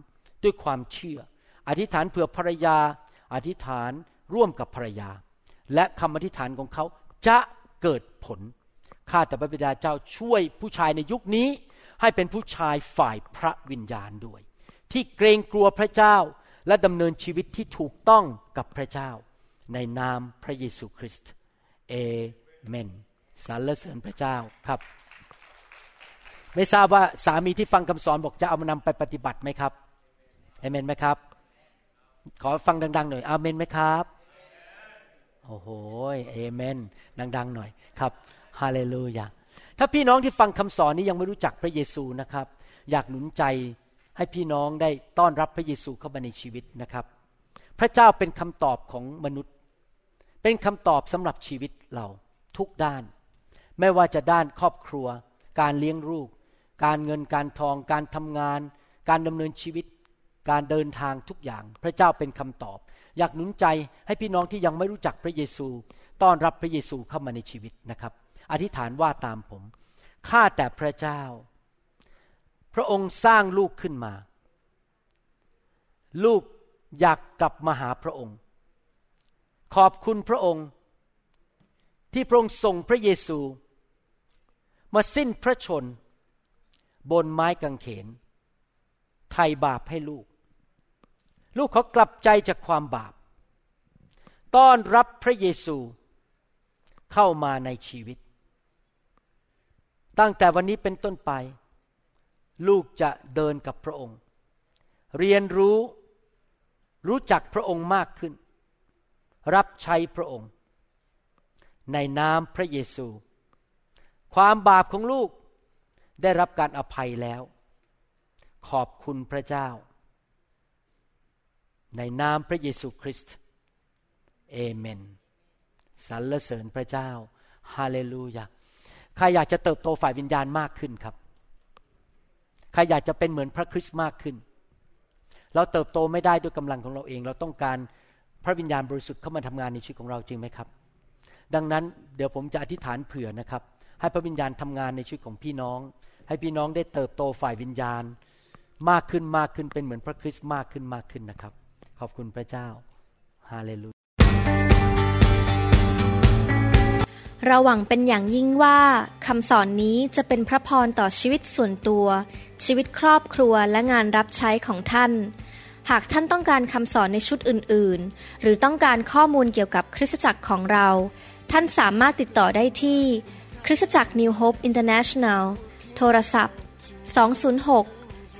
ด้วยความเชื่อ อธิษฐานเผื่อภรรยา อธิษฐานร่วมกับภรรยา และคำอธิษฐานของเขาจะเกิดผล ข้าแต่พระบิดาเจ้าช่วยผู้ชายในยุคนี้ ให้เป็นผู้ชายฝ่ายพระวิญญาณด้วย ที่เกรงกลัวพระเจ้าและดำเนินชีวิตที่ถูกต้องกับพระเจ้า ในนามพระเยซูคริสต์เอเมนสรรเสริญพระเจ้าครับ ไม่ทราบว่าสามีที่ฟังคำสอนบอกจะเอามานำไปปฏิบัติไหมครับ เอเมนไหมครับ ขอฟังดัง ๆ หน่อยอาเมนไหมครับโอ้โหเอเมน ดัง ๆ หน่อยครับฮาเลลูยาถ้าพี่น้องที่ฟังคำสอนนี้ยังไม่รู้จักพระเยซูนะครับ อยากหนุนใจให้พี่น้องได้ต้อนรับพระเยซูเข้ามาในชีวิตนะครับ พระเจ้าเป็นคำตอบของมนุษย์ เป็นคำตอบสำหรับชีวิตเราทุกด้าน ไม่ว่าจะด้านครอบครัว การเลี้ยงลูก การเงินการทอง การทำงาน การดำเนินชีวิต การเดินทางทุกอย่าง พระเจ้าเป็นคำตอบ อยากหนุนใจให้พี่น้องที่ยังไม่รู้จักพระเยซู ต้อนรับพระเยซูเข้ามาในชีวิตนะครับ อธิษฐานว่าตามผมข้าแต่พระเจ้า พระองค์สร้างลูกขึ้นมา ลูกอยากกลับมาหาพระองค์ ขอบคุณพระองค์ ที่พระองค์ส่งพระเยซู มาสิ้นพระชน บนไม้กางเขนไถ่บาปให้ลูก ลูกเขากลับใจจากความบาป ต้อนรับพระเยซูเข้ามาในชีวิต ตั้งแต่วันนี้เป็นต้นไป ลูกจะเดินกับพระองค์ เรียนรู้รู้จักพระองค์มากขึ้น รับใช้พระองค์ ในนามพระเยซู ความบาปของลูกได้รับการอภัยแล้ว ขอบคุณพระเจ้า ในนามพระเยซูคริสต์เอเมนสรรเสริญพระเจ้าฮาเลลูยาใครอยากจะเติบโตฝ่ายวิญญาณมากขึ้นครับ ใครอยากจะเป็นเหมือนพระคริสต์มากขึ้น เราเติบโตไม่ได้ด้วยกำลังของเราเอง เราต้องการพระวิญญาณบริสุทธิ์เข้ามาทำงานในชีวิตของเราจริงไหมครับ ดังนั้นเดี๋ยวผมจะอธิษฐานเผื่อนะครับ ให้พระวิญญาณทำงานในชีวิตของพี่น้อง ให้พี่น้องได้เติบโตฝ่ายวิญญาณ มากขึ้นมากขึ้นเป็นเหมือนพระคริสต์มากขึ้นมากขึ้นนะครับ ขอบคุณพระเจ้าฮาเลลูยาเราหวังเป็นอย่างยิ่งว่าคำสอนนี้จะเป็นพระพรต่อชีวิตส่วนตัว ชีวิตครอบครัวและงานรับใช้ของท่าน หากท่านต้องการคำสอนในชุดอื่น ๆ หรือต้องการข้อมูลเกี่ยวกับคริสตจักรของเรา ท่านสามารถติดต่อได้ที่ คริสตจักร New Hope International โทรศัพท์ 206